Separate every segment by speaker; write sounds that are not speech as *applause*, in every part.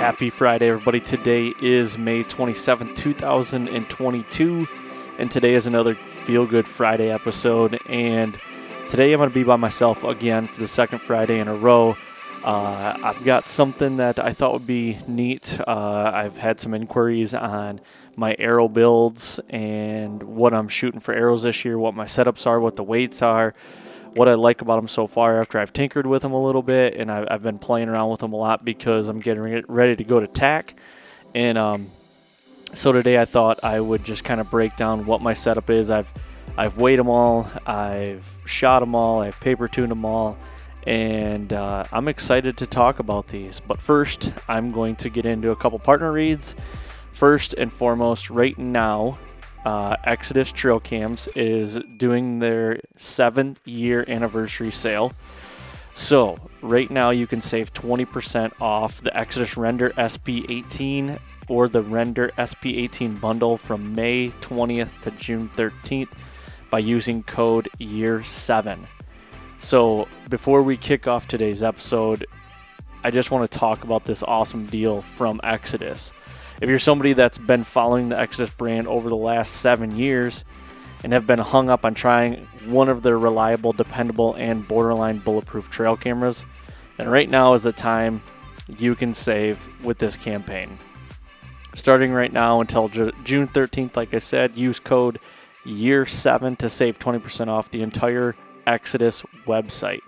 Speaker 1: Happy Friday, everybody. Today is May 27th, 2022, and today is another Feel Good Friday episode. And today I'm going to be by myself again for the second Friday in a row. Uh, I've got something that I thought would be neat. Uh, I've had some inquiries on my arrow builds and what I'm shooting for arrows this year, what my setups are, what the weights are, what I like about them so far after I've tinkered with them a little bit and I've, I've been playing around with them a lot because I'm getting ready to go to TAC. And um, so today I thought I would just kind of break down what my setup is. I've I've weighed them all, I've shot them all, I've paper tuned them all and uh, I'm excited to talk about these. But first, I'm going to get into a couple partner reads. First and foremost, right now, uh, Exodus Trail Cams is doing their seven year anniversary sale. So, right now, you can save 20% off the Exodus Render SP18 or the Render SP18 bundle from May 20th to June 13th by using code YEAR7. So, before we kick off today's episode, I just want to talk about this awesome deal from Exodus. If you're somebody that's been following the Exodus brand over the last seven years and have been hung up on trying one of their reliable, dependable, and borderline bulletproof trail cameras, then right now is the time you can save with this campaign. Starting right now until June 13th, like I said, use code YEAR7 to save 20% off the entire Exodus website.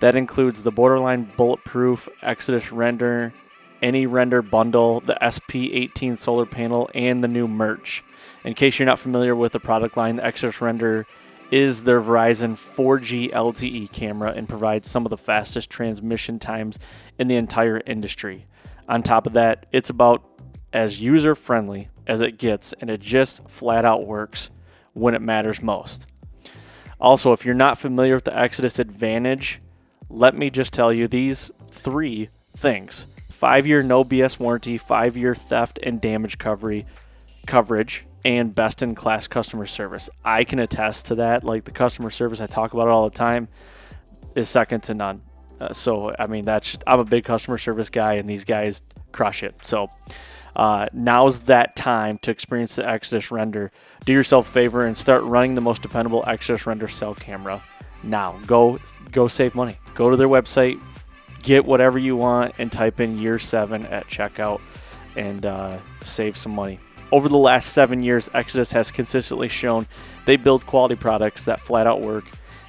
Speaker 1: That includes the Borderline Bulletproof Exodus Render, any render bundle, the SP18 solar panel, and the new merch. In case you're not familiar with the product line, the Exodus Render is their Verizon 4G LTE camera and provides some of the fastest transmission times in the entire industry. On top of that, it's about as user friendly as it gets, and it just flat out works when it matters most. Also, if you're not familiar with the Exodus Advantage, let me just tell you these three things five year no BS warranty, five year theft and damage coverage, coverage, and best in class customer service. I can attest to that. Like the customer service, I talk about it all the time, is second to none. Uh, so, I mean, that's I'm a big customer service guy, and these guys crush it. So, uh, now's that time to experience the Exodus render. Do yourself a favor and start running the most dependable Exodus render cell camera now. Go go save money. Go to their website, get whatever you want, and type in year seven at checkout and uh, save some money. Over the last seven years, Exodus has consistently shown they build quality products that flat out work.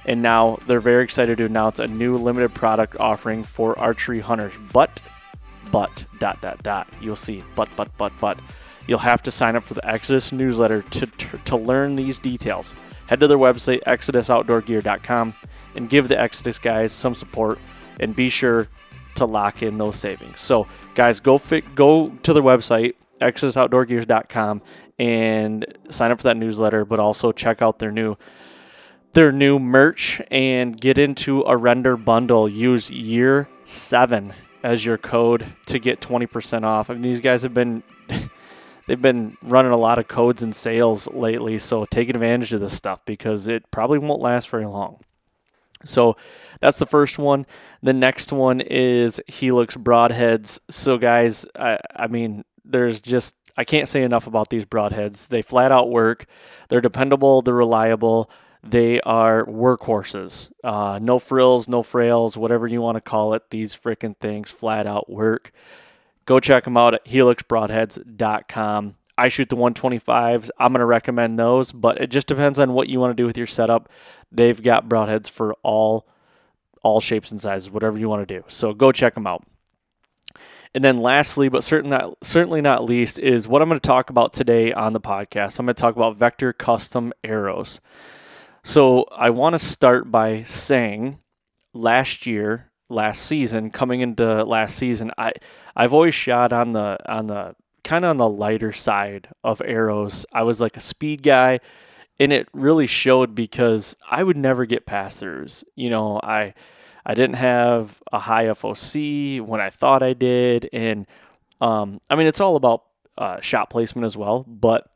Speaker 1: And now they're very excited to announce a new limited product offering for archery hunters. But but dot dot dot. You'll see but but but but. You'll have to sign up for the Exodus newsletter to, to, to learn these details. Head to their website, exodusoutdoorgear.com, and give the Exodus guys some support. And be sure to lock in those savings. So, guys, go fi- go to their website, exodusoutdoorgears.com, and sign up for that newsletter. But also check out their new their new merch and get into a render bundle. Use year seven as your code to get 20% off. I mean, these guys have been *laughs* they've been running a lot of codes and sales lately, so take advantage of this stuff because it probably won't last very long. So that's the first one. The next one is Helix broadheads. So guys, I, I mean, there's just I can't say enough about these broadheads. They flat out work. They're dependable. They're reliable. They are workhorses. Uh, no frills, no frails, whatever you want to call it. These freaking things flat out work. Go check them out at helixbroadheads.com. I shoot the 125s. I'm going to recommend those, but it just depends on what you want to do with your setup. They've got broadheads for all all shapes and sizes, whatever you want to do. So go check them out. And then lastly, but certainly not, certainly not least, is what I'm going to talk about today on the podcast. I'm going to talk about Vector custom arrows. So I want to start by saying last year, last season, coming into last season, I I've always shot on the on the kind of on the lighter side of arrows. I was like a speed guy and it really showed because I would never get pass throughs. You know, I I didn't have a high FOC when I thought I did, and um, I mean it's all about uh, shot placement as well. But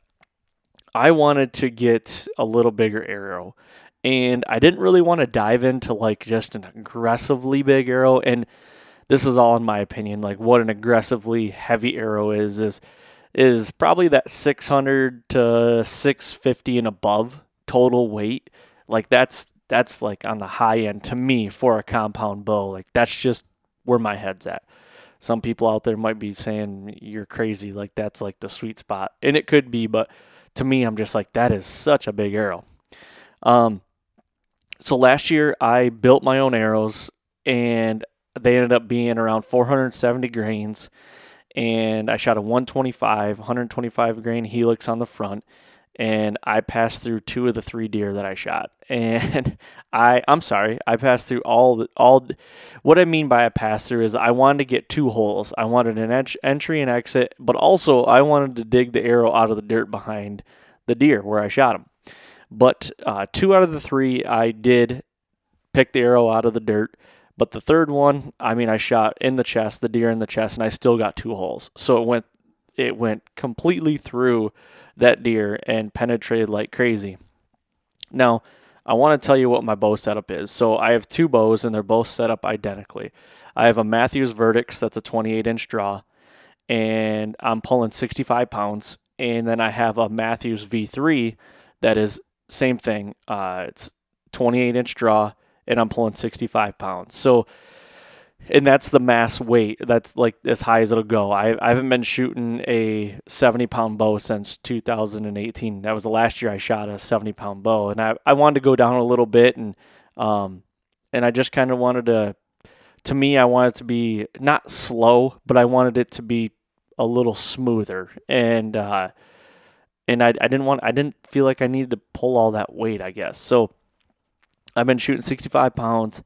Speaker 1: I wanted to get a little bigger arrow, and I didn't really want to dive into like just an aggressively big arrow. And this is all in my opinion. Like what an aggressively heavy arrow is is is probably that 600 to 650 and above total weight. Like that's that's like on the high end to me for a compound bow. Like that's just where my head's at. Some people out there might be saying you're crazy, like that's like the sweet spot. And it could be, but to me I'm just like that is such a big arrow. Um so last year I built my own arrows and they ended up being around 470 grains and I shot a 125, 125 grain helix on the front, and I passed through two of the three deer that I shot. *laughs* And I, I'm sorry, I passed through all the, all. What I mean by a pass through is I wanted to get two holes. I wanted an ent- entry and exit, but also I wanted to dig the arrow out of the dirt behind the deer where I shot him. But uh, two out of the three, I did pick the arrow out of the dirt. But the third one, I mean, I shot in the chest, the deer in the chest, and I still got two holes. So it went, it went completely through that deer and penetrated like crazy. Now, I want to tell you what my bow setup is. So I have two bows, and they're both set up identically. I have a Mathews Vertix that's a 28 inch draw, and I'm pulling 65 pounds. And then I have a Mathews V3 that is same thing. Uh, it's 28 inch draw and I'm pulling 65 pounds. So, and that's the mass weight. That's like as high as it'll go. I, I haven't been shooting a 70 pound bow since 2018. That was the last year I shot a 70 pound bow, and I, I wanted to go down a little bit, and um, and I just kind of wanted to. To me, I wanted to be not slow, but I wanted it to be a little smoother, and uh, and I, I didn't want I didn't feel like I needed to pull all that weight. I guess so. I've been shooting 65 pounds,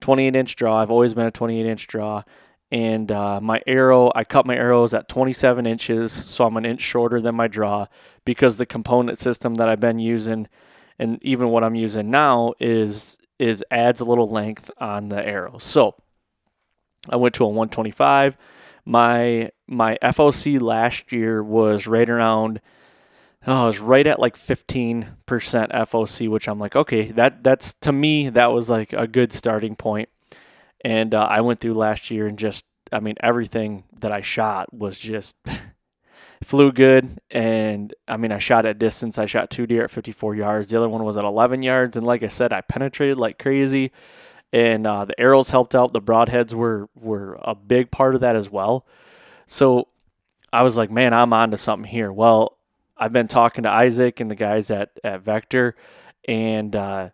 Speaker 1: 28 inch draw. I've always been a 28 inch draw. And uh, my arrow, I cut my arrows at 27 inches, so I'm an inch shorter than my draw because the component system that I've been using, and even what I'm using now, is is adds a little length on the arrow. So I went to a 125. My my FOC last year was right around oh, I was right at like 15% FOC, which I'm like, okay, that that's to me that was like a good starting point. And uh, I went through last year and just, I mean, everything that I shot was just *laughs* flew good. And I mean, I shot at distance. I shot two deer at 54 yards. The other one was at 11 yards. And like I said, I penetrated like crazy. And uh, the arrows helped out. The broadheads were were a big part of that as well. So I was like, man, I'm on to something here. Well, I've been talking to Isaac and the guys at, at Vector, and uh,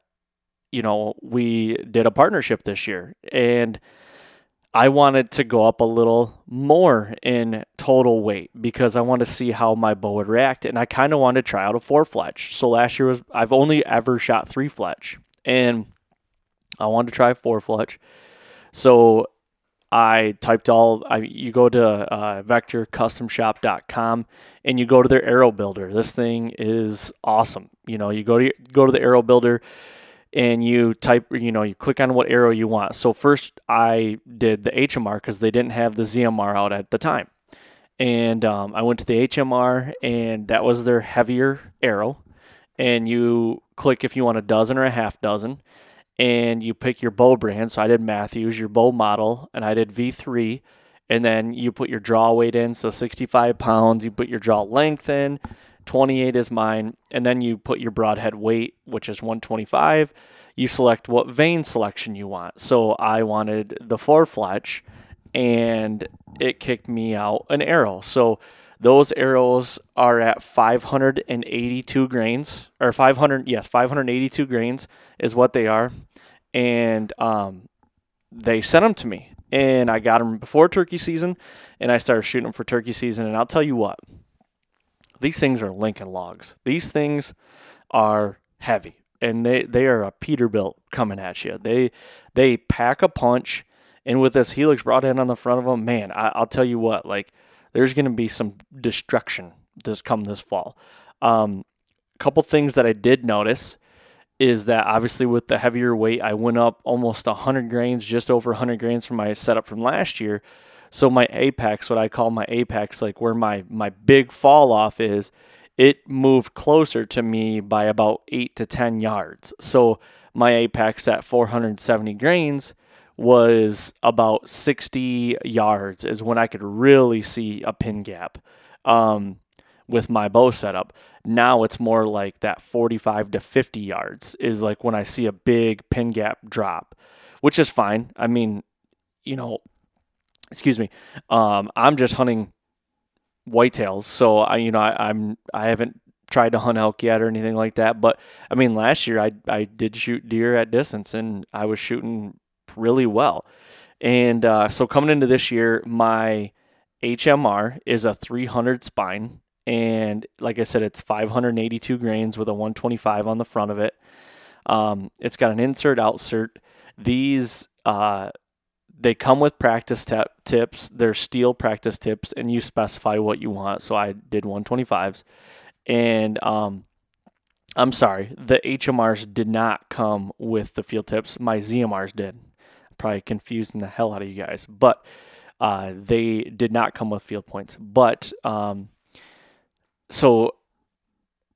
Speaker 1: you know we did a partnership this year, and I wanted to go up a little more in total weight because I wanted to see how my bow would react, and I kind of wanted to try out a four fletch. So last year was I've only ever shot three fletch, and I wanted to try four fletch. So I typed all. I, you go to uh, vectorcustomshop.com and you go to their arrow builder. This thing is awesome. You know, you go to go to the arrow builder and you type. You know, you click on what arrow you want. So first, I did the HMR because they didn't have the ZMR out at the time, and um, I went to the HMR and that was their heavier arrow. And you click if you want a dozen or a half dozen and you pick your bow brand. So I did Mathews, your bow model, and I did V3. And then you put your draw weight in, so 65 pounds. You put your draw length in, 28 is mine. And then you put your broadhead weight, which is 125. You select what vane selection you want. So I wanted the four fletch, and it kicked me out an arrow. So those arrows are at 582 grains, or 500, yes, 582 grains is what they are. And um, they sent them to me, and I got them before turkey season, and I started shooting them for turkey season. And I'll tell you what, these things are Lincoln logs. These things are heavy, and they, they are a Peterbilt coming at you. They they pack a punch, and with this Helix broadhead on the front of them, man, I, I'll tell you what, like there's going to be some destruction this come this fall. Um, a couple things that I did notice is that obviously with the heavier weight, I went up almost 100 grains, just over 100 grains from my setup from last year. So my apex, what I call my apex, like where my my big fall off is, it moved closer to me by about eight to 10 yards. So my apex at 470 grains was about 60 yards is when I could really see a pin gap um, with my bow setup. Now it's more like that 45 to 50 yards is like when I see a big pin gap drop, which is fine. I mean, you know, excuse me. Um, I'm just hunting whitetails, so I, you know, I, I'm I haven't tried to hunt elk yet or anything like that. But I mean, last year I I did shoot deer at distance, and I was shooting really well. And uh, so coming into this year, my HMR is a 300 spine. And like I said, it's 582 grains with a 125 on the front of it. Um, it's got an insert outsert. These, uh, they come with practice t- tips. They're steel practice tips, and you specify what you want. So I did 125s. And um, I'm sorry, the HMRs did not come with the field tips. My ZMRs did probably confusing the hell out of you guys, but uh, they did not come with field points. But um, so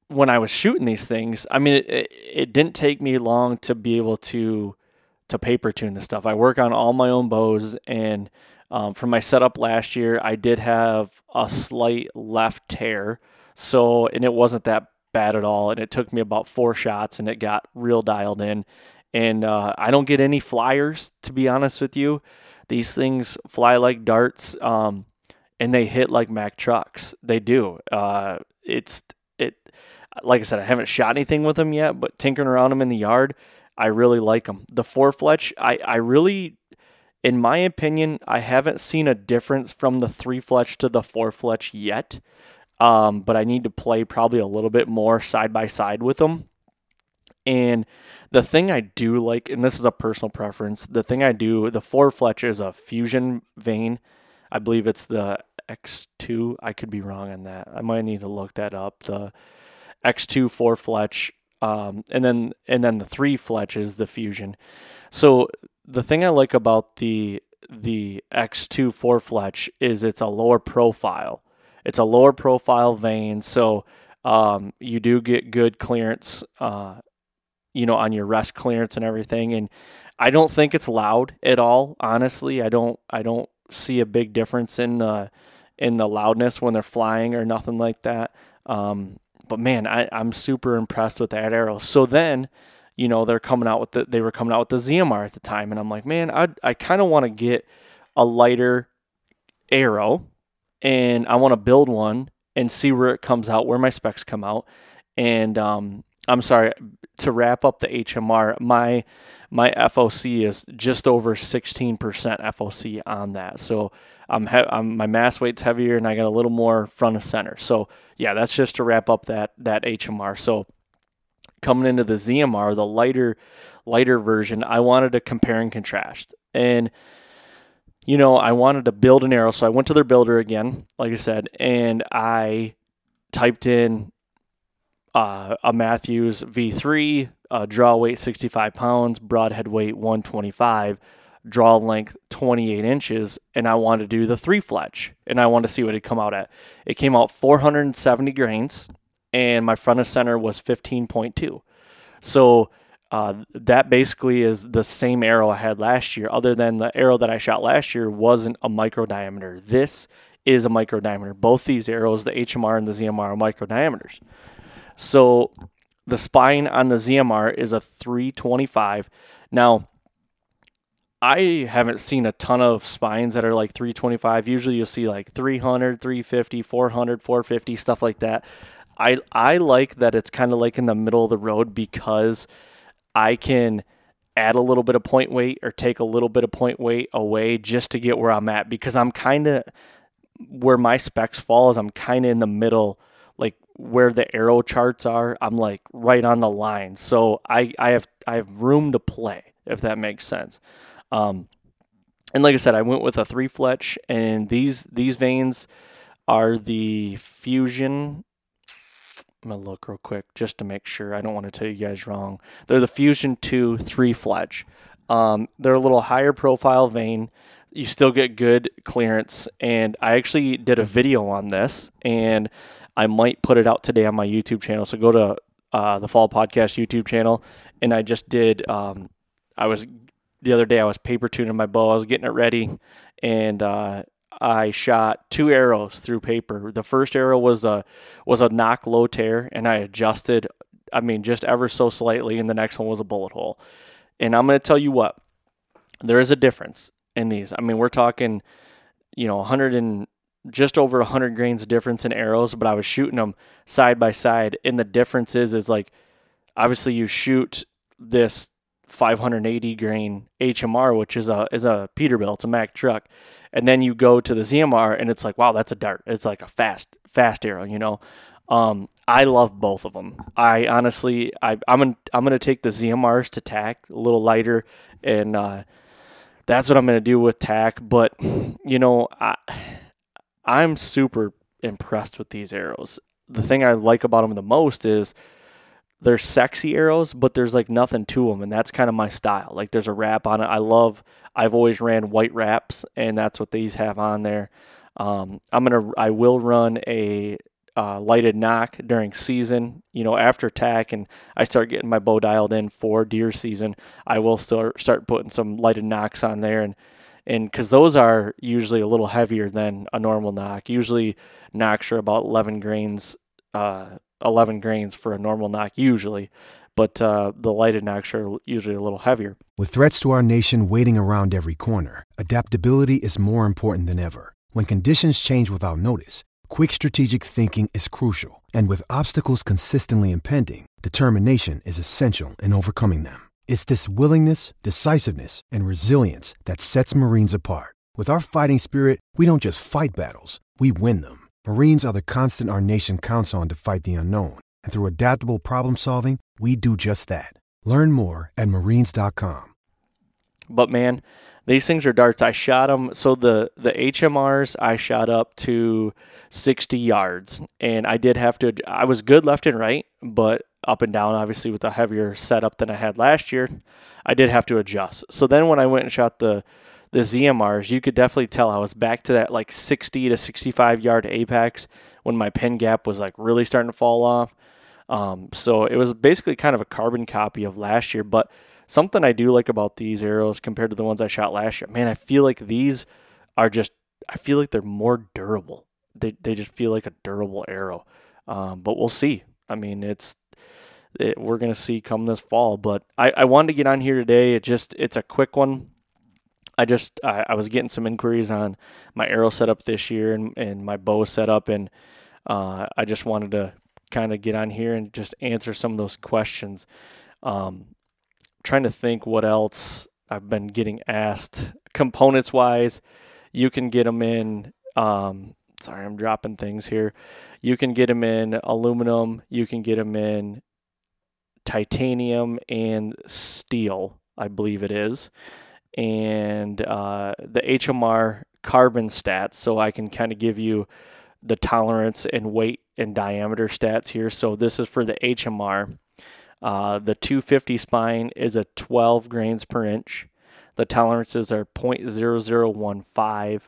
Speaker 1: when I was shooting these things, I mean, it, it, didn't take me long to be able to to paper tune the stuff. I work on all my own bows, and um, my setup last year, I did have a slight left tear, so and it wasn't that bad at all. And it took me about four shots, and it got real dialed in and uh, I don't get any flyers to be honest with you. These things fly like darts, um, and they hit like Mack trucks. They do. Uh, it's it. Like I said, I haven't shot anything with them yet, but tinkering around them in the yard, I really like them. The four fletch, I I really, in my opinion, I haven't seen a difference from the three fletch to the four fletch yet. Um, but I need to play probably a little bit more side by side with them. And the thing I do like, and this is a personal preference, the thing I do, the four fletch is a fusion vane. I believe it's the X2. I could be wrong on that. I might need to look that up. The X2 four fletch, um, and then and then the three fletch is the fusion. So the thing I like about the the X2 four fletch is it's a lower profile. It's a lower profile vane, so um, you do get good clearance uh, you know, on your rest clearance and everything. And I don't think it's loud at all. Honestly, I don't. I don't see a big difference in the in the loudness when they're flying or nothing like that. Um, but man, I, I'm super impressed with that arrow. So then, you know, they're coming out with the they were coming out with the ZMR at the time, and I'm like, man, I I kind of want to get a lighter arrow, and I want to build one and see where it comes out, where my specs come out, and um, I'm sorry, to wrap up the HMR, my my FOC is just over 16% FOC on that. So I'm, he- I'm my mass weight's heavier and I got a little more front of center. So yeah, that's just to wrap up that that HMR. So coming into the ZMR, the lighter lighter version, I wanted to compare and contrast. And you know, I wanted to build an arrow, so I went to their builder again, like I said, and I typed in uh, a Mathews V3, uh, draw weight 65 pounds, broadhead weight 125, draw length 28 inches, and I wanted to do the three fletch, and I wanted to see what it come out at. It came out 470 grains, and my front of center was 15.2. So uh, that basically is the same arrow I had last year, other than the arrow that I shot last year wasn't a micro diameter. This is a micro diameter. Both these arrows, the HMR and the ZMR, are micro diameters. So the spine on the ZMR is a 325. Now, I haven't seen a ton of spines that are like 325. Usually you'll see like 300, 350, 400, 450, stuff like that. I I like that it's kind of like in the middle of the road because I can add a little bit of point weight or take a little bit of point weight away just to get where I'm at because I'm kind of where my specs fall is I'm kind of in the middle where the arrow charts are I'm like right on the line so I I have I have room to play if that makes sense um and like I said I went with a three fletch and these these vanes are the fusion I'm gonna look real quick just to make sure. I don't want to tell you guys wrong. They're the Fusion 2 three fletch. Um, they're a little higher profile vane. You still get good clearance, and I actually did a video on this, and I might put it out today on my YouTube channel. So go to uh, the Fall Podcast YouTube channel, and I just did. Um, I was the other day. I was paper tuning my bow. I was getting it ready, and uh, I shot two arrows through paper. The first arrow was a was a nock low tear, and I adjusted. I mean, just ever so slightly, and the next one was a bullet hole. And I'm going to tell you what, there is a difference in these. I mean, we're talking, you know, 100 and just over 100 grains difference in arrows, but I was shooting them side by side, and the difference is is like, obviously you shoot this 580 grain HMR, which is a is a Peterbilt, it's a Mack truck and then you go to the ZMR and it's like, wow, that's a dart. It's like a fast, fast arrow, you know. Um, I love both of them. I honestly, I, am gonna, I'm gonna take the ZMRs to TAC a little lighter, and uh, that's what I'm gonna do with TAC. But you know, I, I'm super impressed with these arrows. The thing I like about them the most is they're sexy arrows, but there's like nothing to them, and that's kind of my style. Like there's a wrap on it. I love. I've always ran white wraps, and that's what these have on there. Um, I'm gonna. I will run a uh, lighted nock during season. You know, after TAC, and I start getting my bow dialed in for deer season. I will start start putting some lighted nocks on there, and and because those are usually a little heavier than a normal nock. Usually, nocks are about 11 grains. Uh, 11 grains for a normal nock usually, but uh, the lighted nocks are usually a little heavier.
Speaker 2: With threats to our nation waiting around every corner, adaptability is more important than ever. When conditions change without notice, quick strategic thinking is crucial, and with obstacles consistently impending, determination is essential in overcoming them. It's this willingness, decisiveness, and resilience that sets Marines apart. With our fighting spirit, we don't just fight battles, we win them. Marines are the constant our nation counts on to fight the unknown. And through adaptable problem solving, we do just that. Learn more at marines.com.
Speaker 1: But man, these things are darts. I shot them. So the, the HMRs, I shot up to 60 yards. And I did have to, I was good left and right, but up and down, obviously, with a heavier setup than I had last year, I did have to adjust. So then when I went and shot the, the ZMRs, you could definitely tell I was back to that like 60 to 65 yard apex when my pin gap was like really starting to fall off. Um, so it was basically kind of a carbon copy of last year. But something I do like about these arrows compared to the ones I shot last year, man, I feel like these are just, I feel like they're more durable. They, they just feel like a durable arrow. Um, but we'll see. I mean, it's, it, we're going to see come this fall. But I, I wanted to get on here today. It just, it's a quick one. I just I, I, was getting some inquiries on my arrow setup this year and, and my bow setup, and uh, I just wanted to kind of get on here and just answer some of those questions. Um, trying to think what else I've been getting asked components wise. You can get them in. Um, sorry, I'm dropping things here. You can get them in aluminum. You can get them in titanium and steel. I believe it is and uh, the HMR carbon stats, so I can kind of give you the tolerance and weight and diameter stats here. So this is for the HMR. Uh, the 250 spine is a 12 grains per inch. The tolerances are 0.0015.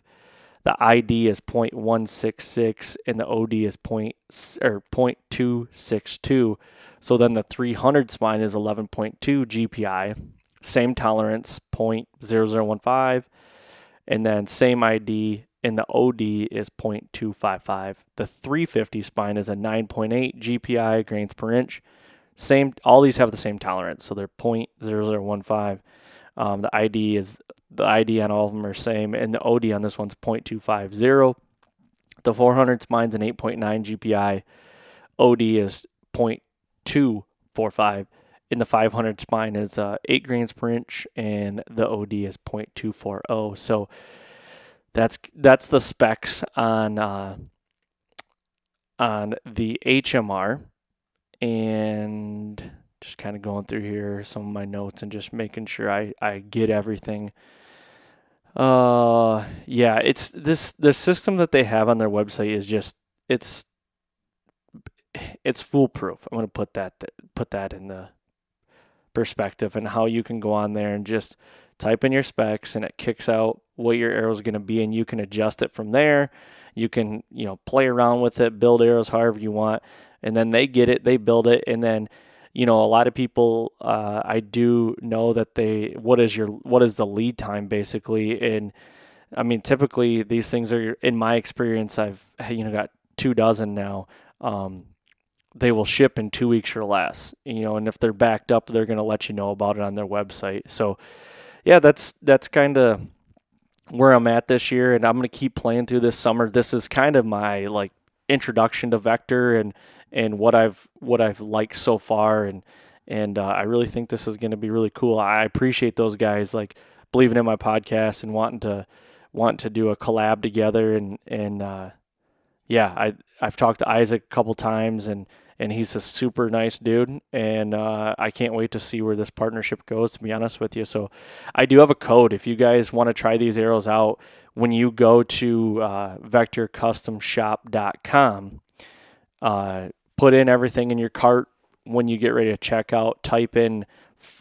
Speaker 1: The ID is 0.166 and the OD is or 0.262. So then the 300 spine is 11.2 GPI. Same tolerance, 0.0015. And then same ID and the OD is 0.255. The 350 spine is a 9.8 GPI grains per inch. Same, all these have the same tolerance, so they're 0.0015. Um, the ID is the ID on all of them are same, and the OD on this one's 0.250. The 400 spine's an 8.9 GPI. OD is 0.245. In the 500 spine is uh, 8 grains per inch, and the OD is 0.240. So that's that's the specs on uh, on the HMR, and just kind of going through here some of my notes and just making sure I I get everything. Uh, yeah, it's this the system that they have on their website is just it's it's foolproof. I'm gonna put that put that in the perspective and how you can go on there and just type in your specs and it kicks out what your arrow is going to be and you can adjust it from there you can you know play around with it build arrows however you want and then they get it they build it and then you know a lot of people uh, i do know that they what is your what is the lead time basically and i mean typically these things are in my experience i've you know got two dozen now um, they will ship in two weeks or less you know and if they're backed up they're going to let you know about it on their website so yeah that's that's kind of where I'm at this year, and I'm going to keep playing through this summer. This is kind of my like introduction to vector and and what I've what I've liked so far, and and uh, I really think this is going to be really cool. I appreciate those guys like believing in my podcast and wanting to want to do a collab together, and and uh, yeah, I I've talked to Isaac a couple times and and he's a super nice dude. And uh, I can't wait to see where this partnership goes. To be honest with you, so I do have a code if you guys want to try these arrows out. When you go to uh, vectorcustomshop.com, uh, put in everything in your cart. When you get ready to check out, type in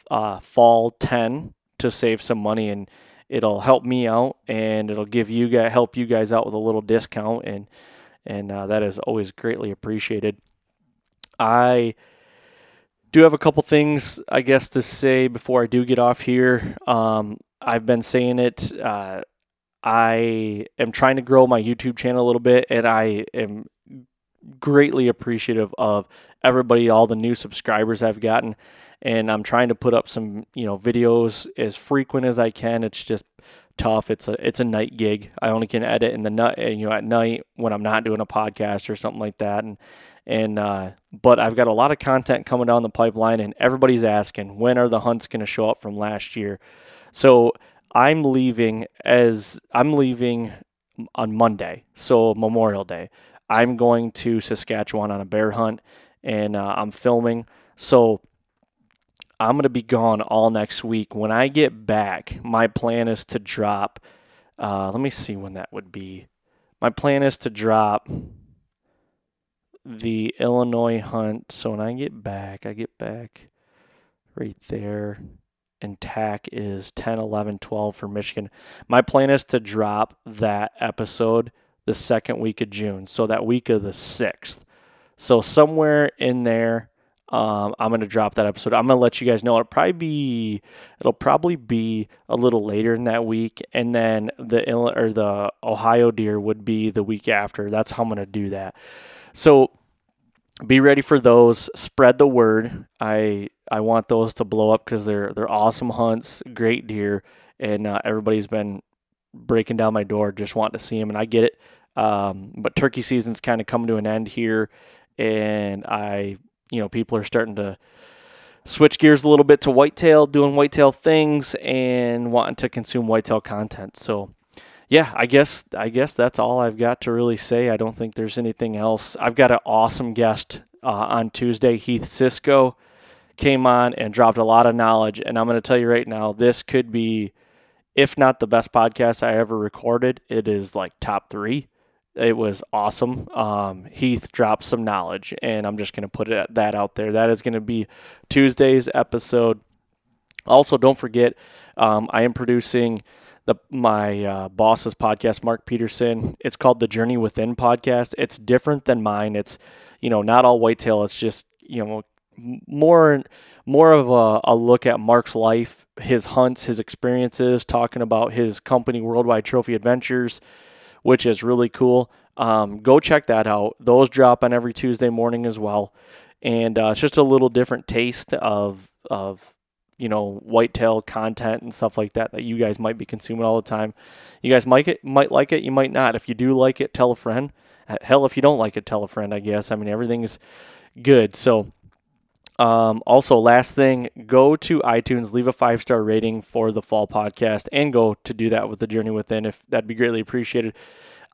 Speaker 1: uh, fall 10 to save some money and it'll help me out and it'll give you guys help you guys out with a little discount and and uh, that is always greatly appreciated. I do have a couple things, I guess, to say before I do get off here. Um, I've been saying it. Uh, I am trying to grow my YouTube channel a little bit, and I am greatly appreciative of everybody, all the new subscribers I've gotten, and I'm trying to put up some, you know, videos as frequent as I can. It's just tough. It's a it's a night gig. I only can edit in the night, you know, at night when I'm not doing a podcast or something like that, and and uh, but I've got a lot of content coming down the pipeline, and everybody's asking when are the hunts going to show up from last year. So I'm leaving as I'm leaving on Monday, so Memorial Day. I'm going to Saskatchewan on a bear hunt, and uh, I'm filming. So I'm going to be gone all next week. When I get back, my plan is to drop. Uh, let me see when that would be. My plan is to drop the Illinois hunt. So when I get back, I get back right there. And TAC is 10, 11, 12 for Michigan. My plan is to drop that episode the second week of June. So that week of the 6th. So somewhere in there, um, I'm going to drop that episode. I'm going to let you guys know. It'll probably be it'll probably be a little later in that week, and then the or the Ohio deer would be the week after. That's how I'm going to do that. So be ready for those. Spread the word. I I want those to blow up because they're they're awesome hunts, great deer, and uh, everybody's been breaking down my door just wanting to see them, and I get it. Um, but turkey season's kind of coming to an end here, and I you know people are starting to switch gears a little bit to whitetail, doing whitetail things, and wanting to consume whitetail content. So yeah, I guess I guess that's all I've got to really say. I don't think there's anything else. I've got an awesome guest uh, on Tuesday. Heath Cisco came on and dropped a lot of knowledge, and I'm going to tell you right now, this could be if not the best podcast I ever recorded, it is like top three. It was awesome. Um, Heath dropped some knowledge, and I'm just going to put it, that out there. That is going to be Tuesday's episode. Also, don't forget, um, I am producing the my uh, boss's podcast, Mark Peterson. It's called the Journey Within podcast. It's different than mine. It's you know not all whitetail. It's just you know more more of a, a look at Mark's life, his hunts, his experiences, talking about his company, Worldwide Trophy Adventures, which is really cool. Um, go check that out. Those drop on every Tuesday morning as well, and uh, it's just a little different taste of of you know whitetail content and stuff like that that you guys might be consuming all the time. You guys might it might like it, you might not. If you do like it, tell a friend. Hell, if you don't like it, tell a friend. I guess. I mean, everything's good. So um, also, last thing, go to iTunes, leave a five star rating for the fall podcast, and go to do that with the Journey Within. If that'd be greatly appreciated.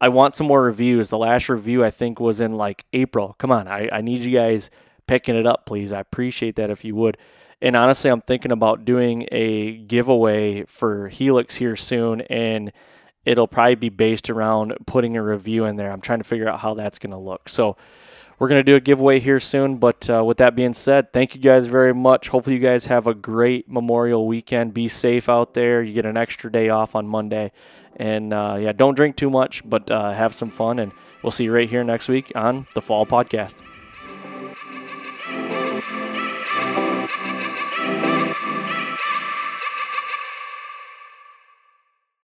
Speaker 1: I want some more reviews. The last review I think was in like April. Come on, I, I need you guys picking it up, please. I appreciate that if you would. And honestly, I'm thinking about doing a giveaway for Helix here soon, and it'll probably be based around putting a review in there. I'm trying to figure out how that's going to look. So we're going to do a giveaway here soon. But uh, with that being said, thank you guys very much. Hopefully, you guys have a great Memorial weekend. Be safe out there. You get an extra day off on Monday. And uh, yeah, don't drink too much, but uh, have some fun. And we'll see you right here next week on the Fall Podcast.